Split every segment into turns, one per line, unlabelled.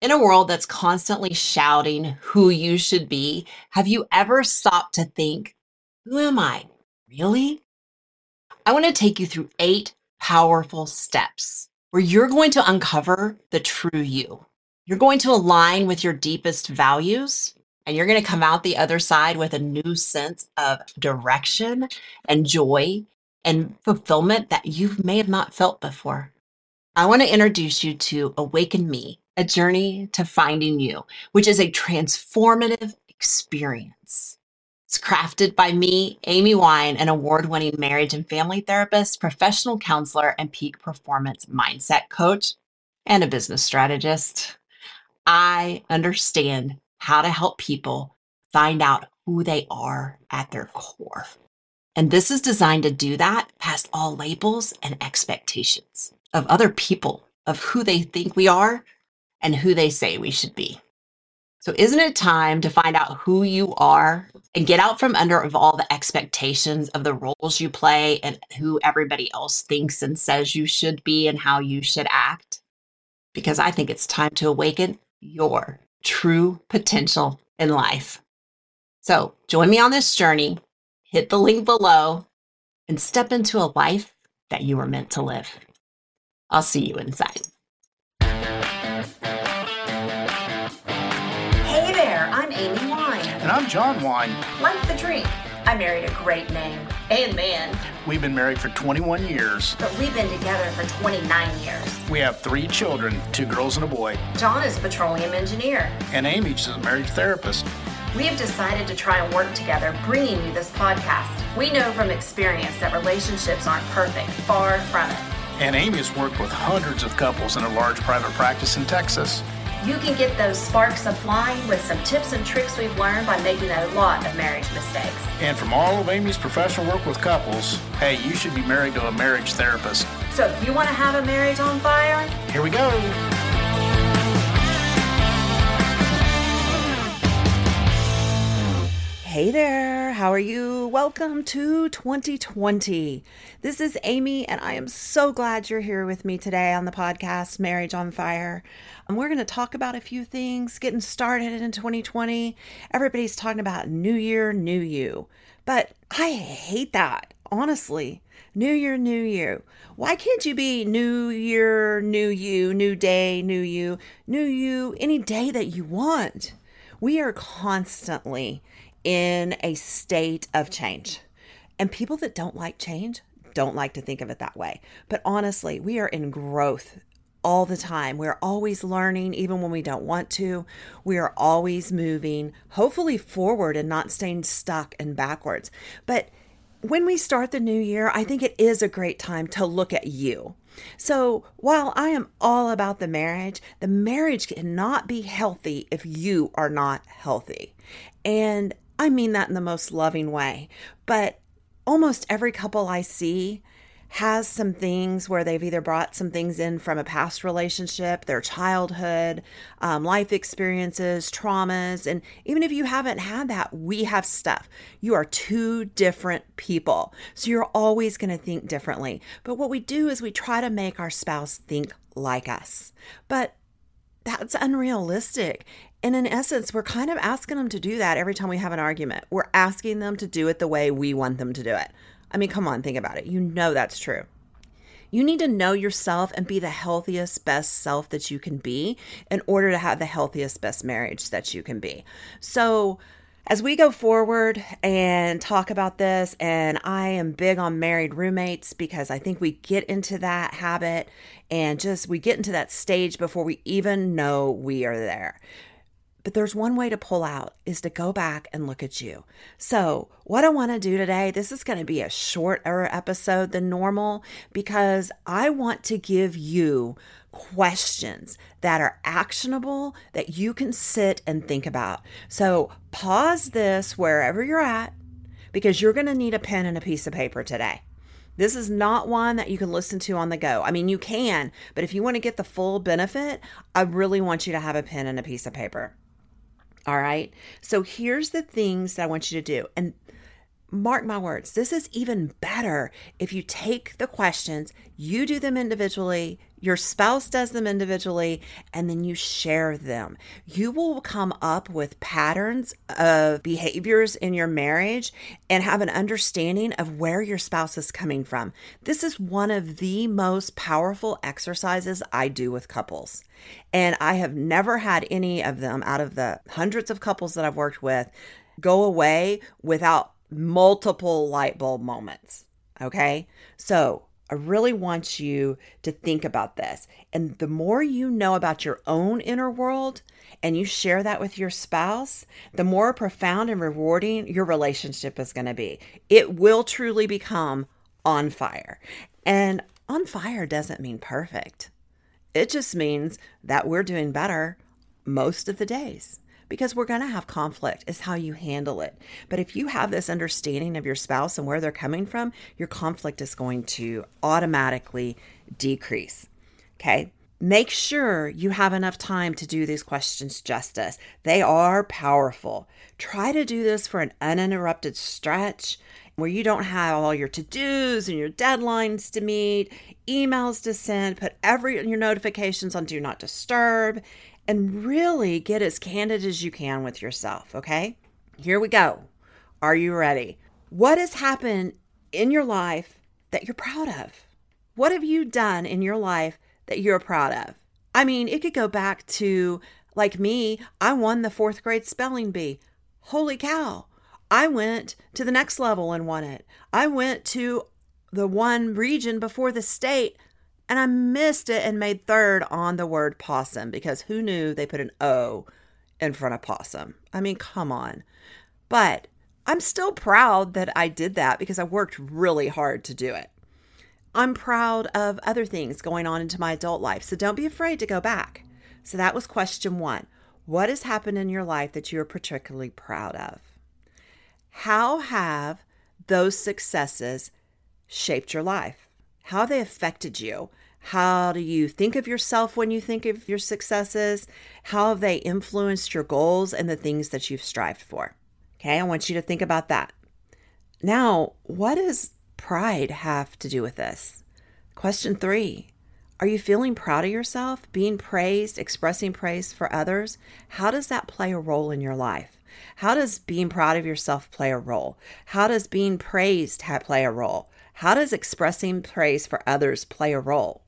In a world that's constantly shouting who you should be, have you ever stopped to think, who am I? Really? I want to take you through eight powerful steps where you're going to uncover the true you. You're going to align with your deepest values, and you're going to come out the other side with a new sense of direction and joy and fulfillment that you may have not felt before. I want to introduce you to Awaken Me, a journey to finding you, which is a transformative experience. It's crafted by me, Amy Wine, an award winning marriage and family therapist, professional counselor, and peak performance mindset coach, and a business strategist. I understand how to help people find out who they are at their core. And this is designed to do that past all labels and expectations of other people, of who they think we are and who they say we should be. So, isn't it time to find out who you are and get out from under of all the expectations of the roles you play and who everybody else thinks and says you should be and how you should act? Because I think it's time to awaken your true potential in life. So, join me on this journey, hit the link below, and step into a life that you were meant to live. I'll see you inside.
I'm
John Wine.
Like the drink, I married a great name and man,
We've been married for 21 years.
but we've been together for 29 years.
We have three children two girls and a boy.
John is a petroleum engineer.
And Amy's a marriage therapist.
We have decided to try and work together, bringing you this podcast. We know from experience that relationships aren't perfect, far from it.
And Amy has worked with hundreds of couples in a large private practice in Texas.
You can get those sparks of flying with some tips and tricks we've learned by making a lot of marriage mistakes.
And from all of Amy's professional work with couples, hey, you should be married to a marriage therapist.
So if you want to have a marriage on fire,
Here we go.
Hey there, how are you? Welcome to 2020. This is Amy, and I am so glad you're here with me today on the podcast Marriage on Fire. And we're going to talk about a few things getting started in 2020. Everybody's talking about New Year, New You, but I hate that, honestly. New Year, New You. Why can't you be New Year, New You, New Day, New You, New You, any day that you want? We are constantly in a state of change. And people that don't like change don't like to think of it that way. But honestly, we are in growth all the time. We're always learning, even when we don't want to. We are always moving, hopefully forward and not staying stuck and backwards. But when we start the new year, I think it is a great time to look at you. So, while I am all about the marriage, the marriage cannot be healthy if you are not healthy. And I mean that in the most loving way. But almost every couple I see has some things where they've either brought some things in from a past relationship, their childhood, um, life experiences, traumas. And even if you haven't had that, we have stuff. You are two different people. So you're always going to think differently. But what we do is we try to make our spouse think like us. But that's unrealistic. And in essence, we're kind of asking them to do that every time we have an argument. We're asking them to do it the way we want them to do it. I mean, come on, think about it. You know that's true. You need to know yourself and be the healthiest, best self that you can be in order to have the healthiest, best marriage that you can be. So, as we go forward and talk about this, and I am big on married roommates because I think we get into that habit and just we get into that stage before we even know we are there. But there's one way to pull out is to go back and look at you. So, what I want to do today, this is going to be a shorter episode than normal because I want to give you questions that are actionable that you can sit and think about. So, pause this wherever you're at because you're going to need a pen and a piece of paper today. This is not one that you can listen to on the go. I mean, you can, but if you want to get the full benefit, I really want you to have a pen and a piece of paper. All right. So here's the things that I want you to do. And mark my words, this is even better if you take the questions, you do them individually, your spouse does them individually, and then you share them. You will come up with patterns of behaviors in your marriage and have an understanding of where your spouse is coming from. This is one of the most powerful exercises I do with couples. And I have never had any of them out of the hundreds of couples that I've worked with go away without multiple light bulb moments. Okay. So I really want you to think about this. And the more you know about your own inner world and you share that with your spouse, the more profound and rewarding your relationship is going to be. It will truly become on fire. And on fire doesn't mean perfect, it just means that we're doing better most of the days because we're going to have conflict is how you handle it. But if you have this understanding of your spouse and where they're coming from, your conflict is going to automatically decrease. Okay? Make sure you have enough time to do these questions justice. They are powerful. Try to do this for an uninterrupted stretch where you don't have all your to-dos and your deadlines to meet, emails to send, put every your notifications on do not disturb and really get as candid as you can with yourself, okay? Here we go. Are you ready? What has happened in your life that you're proud of? What have you done in your life that you're proud of? I mean, it could go back to like me, I won the fourth grade spelling bee. Holy cow. I went to the next level and won it. I went to the one region before the state and I missed it and made third on the word possum because who knew they put an O in front of possum? I mean, come on. But I'm still proud that I did that because I worked really hard to do it. I'm proud of other things going on into my adult life. So don't be afraid to go back. So that was question one. What has happened in your life that you're particularly proud of? How have those successes shaped your life? How they affected you? How do you think of yourself when you think of your successes? How have they influenced your goals and the things that you've strived for? Okay, I want you to think about that. Now, what does pride have to do with this? Question three Are you feeling proud of yourself? Being praised, expressing praise for others? How does that play a role in your life? How does being proud of yourself play a role? How does being praised play a role? How does expressing praise for others play a role?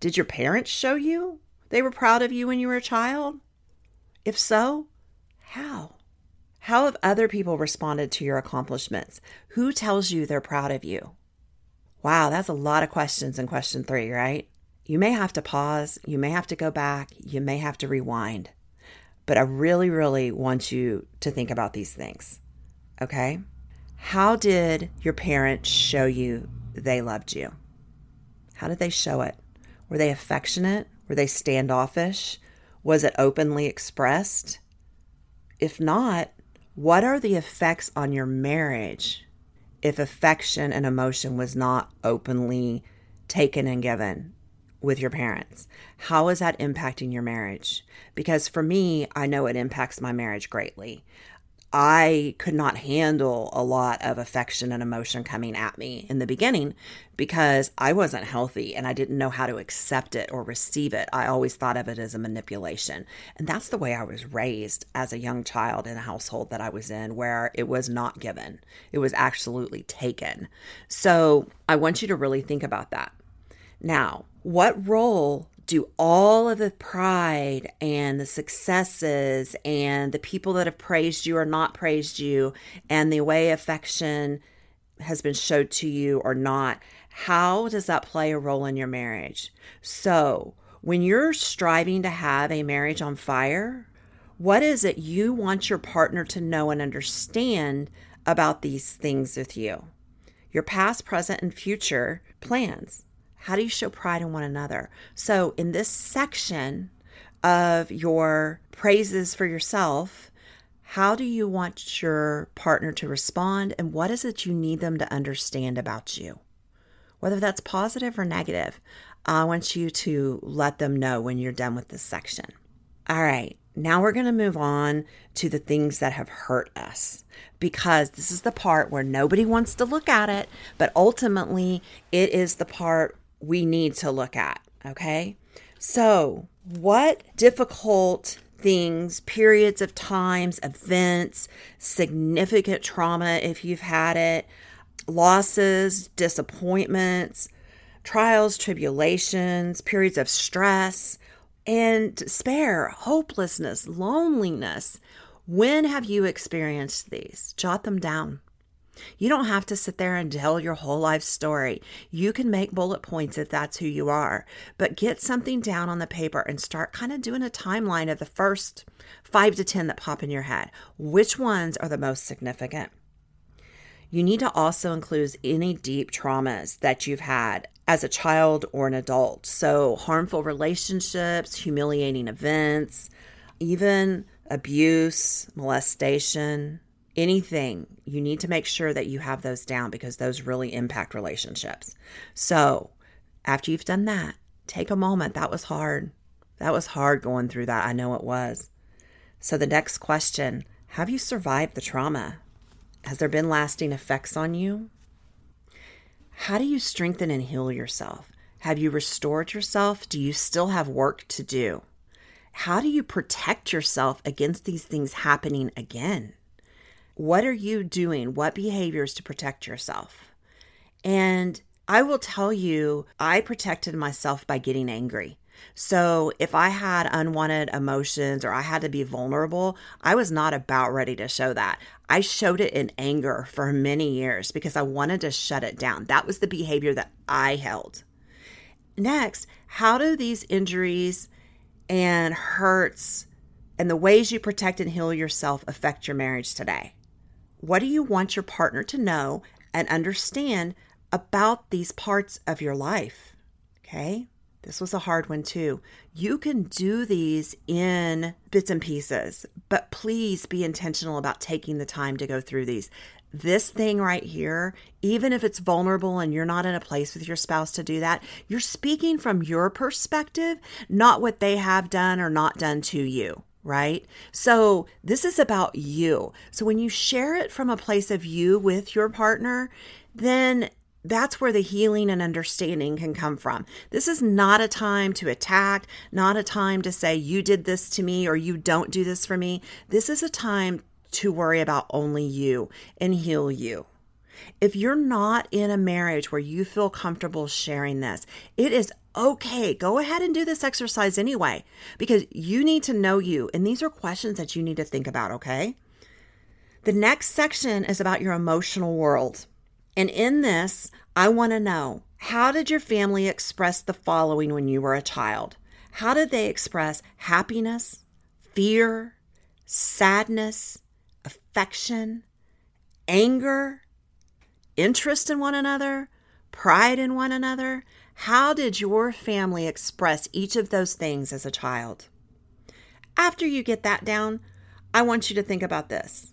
Did your parents show you they were proud of you when you were a child? If so, how? How have other people responded to your accomplishments? Who tells you they're proud of you? Wow, that's a lot of questions in question three, right? You may have to pause, you may have to go back, you may have to rewind. But I really, really want you to think about these things. Okay? How did your parents show you they loved you? How did they show it? Were they affectionate? Were they standoffish? Was it openly expressed? If not, what are the effects on your marriage if affection and emotion was not openly taken and given with your parents? How is that impacting your marriage? Because for me, I know it impacts my marriage greatly. I could not handle a lot of affection and emotion coming at me in the beginning because I wasn't healthy and I didn't know how to accept it or receive it. I always thought of it as a manipulation. And that's the way I was raised as a young child in a household that I was in where it was not given, it was absolutely taken. So I want you to really think about that. Now, what role do all of the pride and the successes and the people that have praised you or not praised you and the way affection has been showed to you or not, how does that play a role in your marriage? So, when you're striving to have a marriage on fire, what is it you want your partner to know and understand about these things with you? Your past, present, and future plans. How do you show pride in one another? So, in this section of your praises for yourself, how do you want your partner to respond? And what is it you need them to understand about you? Whether that's positive or negative, I want you to let them know when you're done with this section. All right, Now we're going to move on to the things that have hurt us because this is the part where nobody wants to look at it, but ultimately it is the part we need to look at. Okay. So, what difficult things, periods of times, events, significant trauma if you've had it, losses, disappointments, trials, tribulations, periods of stress and despair, hopelessness, loneliness. When have you experienced these? Jot them down. You don't have to sit there and tell your whole life story. You can make bullet points if that's who you are, but get something down on the paper and start kind of doing a timeline of the first five to 10 that pop in your head. Which ones are the most significant? You need to also include any deep traumas that you've had as a child or an adult. So, harmful relationships, humiliating events, even abuse, molestation, anything, you need to make sure that you have those down because those really impact relationships. So, after you've done that, take a moment. That was hard. That was hard going through that. I know it was. So, the next question Have you survived the trauma? Has there been lasting effects on you? How do you strengthen and heal yourself? Have you restored yourself? Do you still have work to do? How do you protect yourself against these things happening again? What are you doing? What behaviors to protect yourself? And I will tell you, I protected myself by getting angry. So if I had unwanted emotions or I had to be vulnerable, I was not about ready to show that. I showed it in anger for many years because I wanted to shut it down. That was the behavior that I held. Next, how do these injuries and hurts and the ways you protect and heal yourself affect your marriage today? What do you want your partner to know and understand about these parts of your life? Okay. This was a hard one too. You can do these in bits and pieces, but please be intentional about taking the time to go through these. This thing right here, even if it's vulnerable and you're not in a place with your spouse to do that, you're speaking from your perspective, not what they have done or not done to you right? So this is about you. So when you share it from a place of you with your partner, then that's where the healing and understanding can come from. This is not a time to attack, not a time to say, you did this to me or you don't do this for me. This is a time to worry about only you and heal you. If you're not in a marriage where you feel comfortable sharing this, it is okay. Go ahead and do this exercise anyway, because you need to know you. And these are questions that you need to think about, okay? The next section is about your emotional world. And in this, I want to know how did your family express the following when you were a child? How did they express happiness, fear, sadness, affection, anger, interest in one another, pride in one another? How did your family express each of those things as a child? After you get that down, I want you to think about this.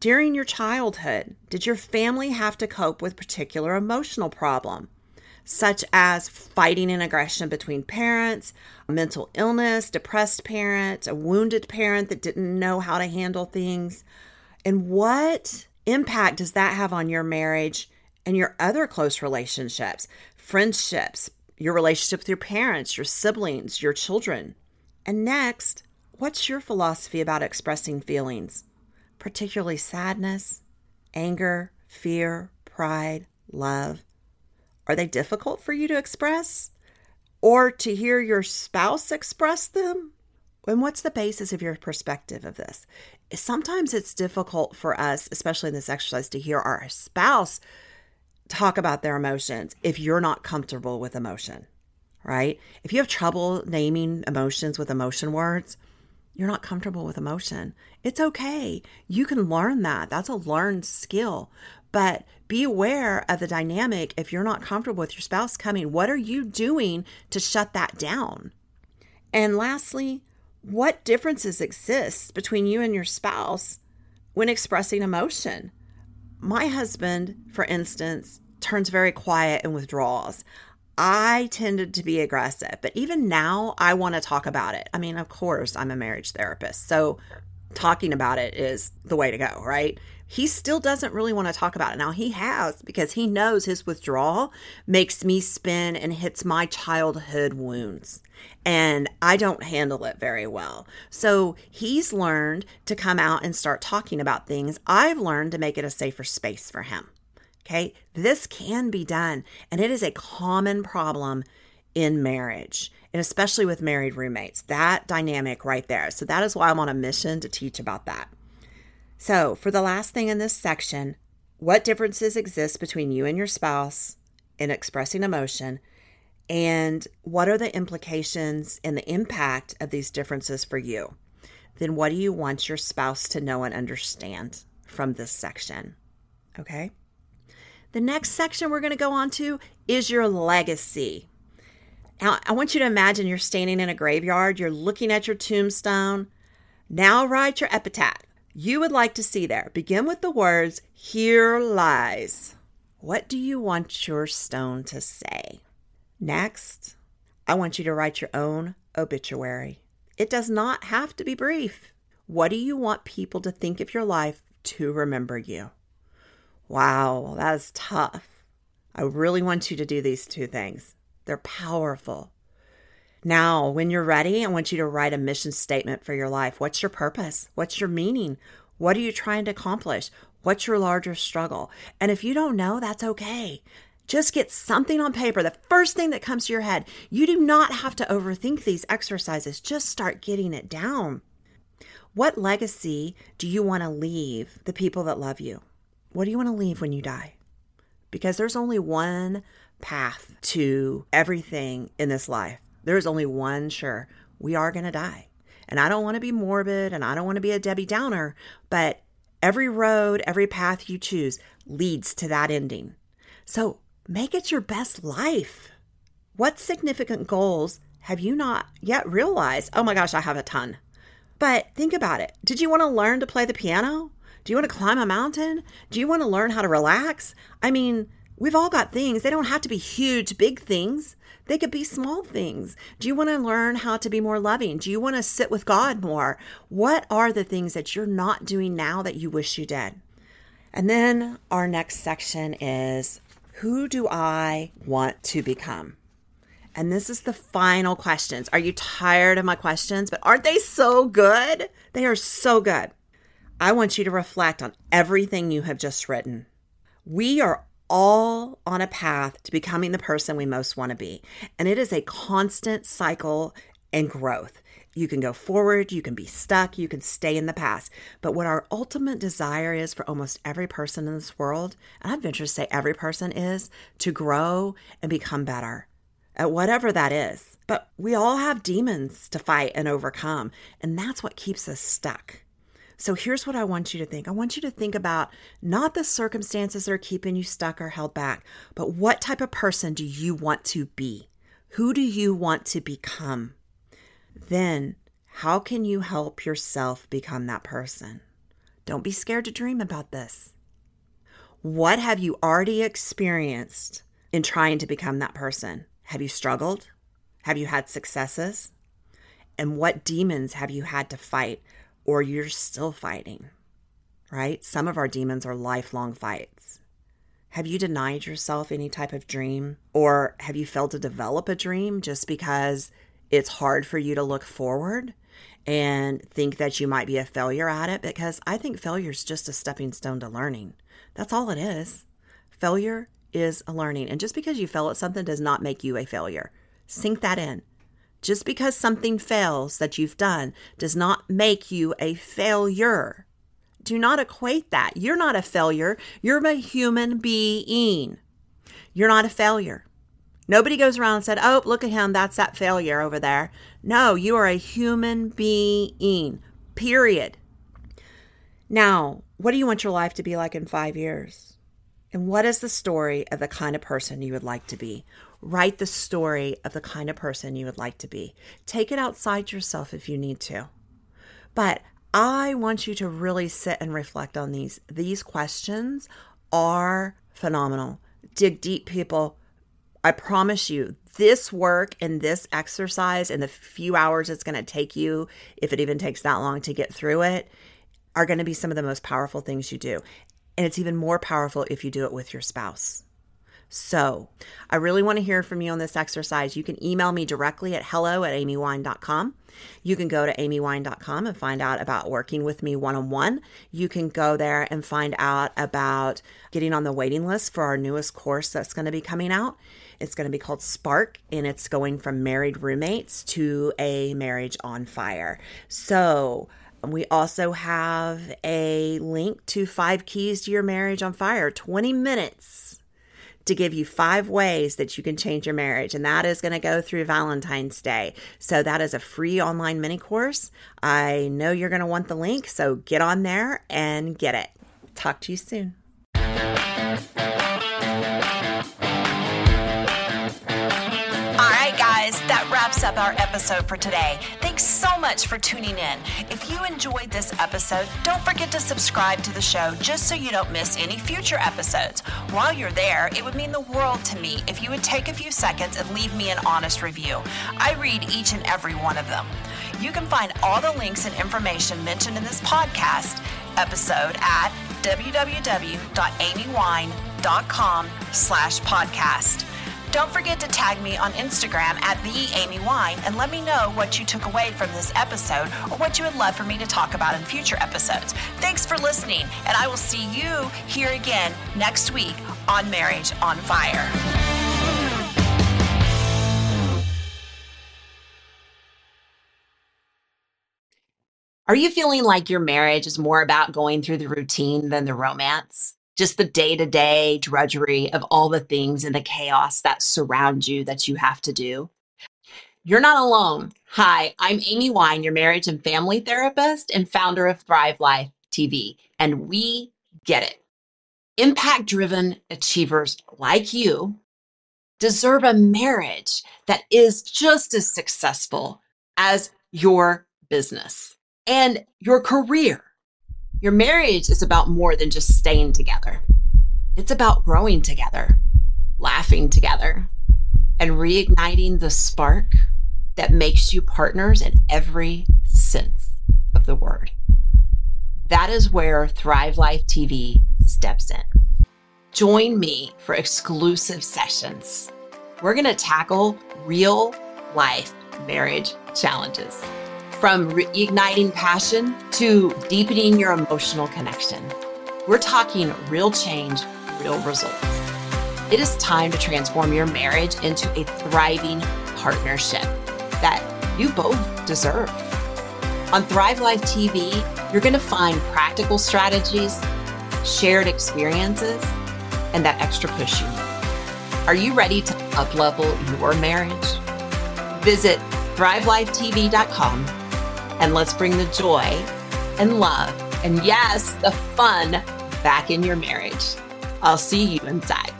During your childhood, did your family have to cope with particular emotional problem, such as fighting and aggression between parents, mental illness, depressed parent, a wounded parent that didn't know how to handle things? And what impact does that have on your marriage and your other close relationships, friendships, your relationship with your parents, your siblings, your children? And next, what's your philosophy about expressing feelings, particularly sadness, anger, fear, pride, love? Are they difficult for you to express or to hear your spouse express them? And what's the basis of your perspective of this? Sometimes it's difficult for us, especially in this exercise, to hear our spouse talk about their emotions if you're not comfortable with emotion, right? If you have trouble naming emotions with emotion words, you're not comfortable with emotion. It's okay. You can learn that. That's a learned skill. But be aware of the dynamic if you're not comfortable with your spouse coming. What are you doing to shut that down? And lastly, what differences exist between you and your spouse when expressing emotion? My husband, for instance, turns very quiet and withdraws. I tended to be aggressive, but even now I want to talk about it. I mean, of course, I'm a marriage therapist. So talking about it is the way to go, right? He still doesn't really want to talk about it. Now he has because he knows his withdrawal makes me spin and hits my childhood wounds. And I don't handle it very well. So he's learned to come out and start talking about things. I've learned to make it a safer space for him. Okay. This can be done. And it is a common problem in marriage and especially with married roommates. That dynamic right there. So that is why I'm on a mission to teach about that. So, for the last thing in this section, what differences exist between you and your spouse in expressing emotion? And what are the implications and the impact of these differences for you? Then, what do you want your spouse to know and understand from this section? Okay. The next section we're going to go on to is your legacy. Now, I want you to imagine you're standing in a graveyard, you're looking at your tombstone. Now write your epitaph you would like to see there. Begin with the words, Here lies. What do you want your stone to say? Next, I want you to write your own obituary. It does not have to be brief. What do you want people to think of your life to remember you? Wow, that is tough. I really want you to do these two things. They're powerful. Now, when you're ready, I want you to write a mission statement for your life. What's your purpose? What's your meaning? What are you trying to accomplish? What's your larger struggle? And if you don't know, that's okay. Just get something on paper, the first thing that comes to your head. You do not have to overthink these exercises, just start getting it down. What legacy do you want to leave the people that love you? What do you want to leave when you die? Because there's only one path to everything in this life. There is only one sure. We are going to die. And I don't want to be morbid and I don't want to be a Debbie Downer, but every road, every path you choose leads to that ending. So make it your best life. What significant goals have you not yet realized? Oh my gosh, I have a ton. But think about it. Did you want to learn to play the piano? Do you want to climb a mountain? Do you want to learn how to relax? I mean, we've all got things. They don't have to be huge, big things. They could be small things. Do you want to learn how to be more loving? Do you want to sit with God more? What are the things that you're not doing now that you wish you did? And then our next section is Who do I want to become? And this is the final questions. Are you tired of my questions? But aren't they so good? They are so good. I want you to reflect on everything you have just written. We are all on a path to becoming the person we most want to be. And it is a constant cycle and growth. You can go forward, you can be stuck, you can stay in the past. But what our ultimate desire is for almost every person in this world, and I'd venture to say every person is, to grow and become better at whatever that is. But we all have demons to fight and overcome, and that's what keeps us stuck. So here's what I want you to think I want you to think about not the circumstances that are keeping you stuck or held back, but what type of person do you want to be? Who do you want to become? Then, how can you help yourself become that person? Don't be scared to dream about this. What have you already experienced in trying to become that person? Have you struggled? Have you had successes? And what demons have you had to fight or you're still fighting, right? Some of our demons are lifelong fights. Have you denied yourself any type of dream? Or have you failed to develop a dream just because it's hard for you to look forward and think that you might be a failure at it? Because I think failure is just a stepping stone to learning. That's all it is. Failure is a learning. And just because you fail at something does not make you a failure. Sink that in. Just because something fails that you've done does not make you a failure. Do not equate that. You're not a failure. You're a human being. You're not a failure. Nobody goes around and said, Oh, look at him. That's that failure over there. No, you are a human being, period. Now, what do you want your life to be like in five years? And what is the story of the kind of person you would like to be? Write the story of the kind of person you would like to be. Take it outside yourself if you need to. But I want you to really sit and reflect on these. These questions are phenomenal. Dig deep, people.
I promise you, this work and this exercise and the few hours it's going to take you, if it even takes that long to get through it, are going to be some of the most powerful things you do. And it's even more powerful if you do it with your spouse. So, I really want to hear from you on this exercise. You can email me directly at hello at amywine.com. You can go to amywine.com and find out about working with me one on one. You can go there and find out about getting on the waiting list for our newest course that's going to be coming out. It's going to be called Spark, and it's going from married roommates to a marriage on fire. So, we also have a link to five keys to your marriage on fire 20 minutes to give you five ways that you can change your marriage. And that is going to go through Valentine's Day. So that is a free online mini course. I know you're going to want the link. So get on there and get it. Talk to you soon.
Our episode for today. Thanks so much for tuning in. If you enjoyed this episode, don't forget to subscribe to the show just so you don't miss any future episodes. While you're there, it would mean the world to me if you would take a few seconds and leave me an honest review. I read each and every one of them. You can find all the links and information mentioned in this podcast episode at www.amywine.com slash podcast. Don't forget to tag me on Instagram at the Amy Wine and let me know what you took away from this episode or what you would love for me to talk about in future episodes. Thanks for listening, and I will see you here again next week on Marriage on Fire.
Are you feeling like your marriage is more about going through the routine than the romance? Just the day to day drudgery of all the things and the chaos that surround you that you have to do. You're not alone. Hi, I'm Amy Wine, your marriage and family therapist and founder of Thrive Life TV, and we get it. Impact driven achievers like you deserve a marriage that is just as successful as your business and your career your marriage is about more than just staying together. It's about growing together, laughing together, and reigniting the spark that makes you partners in every sense of the word. That is where Thrive Life TV steps in. Join me for exclusive sessions. We're going to tackle real life marriage challenges from reigniting passion to deepening your emotional connection. We're talking real change, real results. It is time to transform your marriage into a thriving partnership that you both deserve. On Thrive Life TV, you're going to find practical strategies, shared experiences, and that extra push you need. Are you ready to uplevel your marriage? Visit thrivelifetv.com and let's bring the joy and love and yes, the fun back in your marriage. I'll see you inside.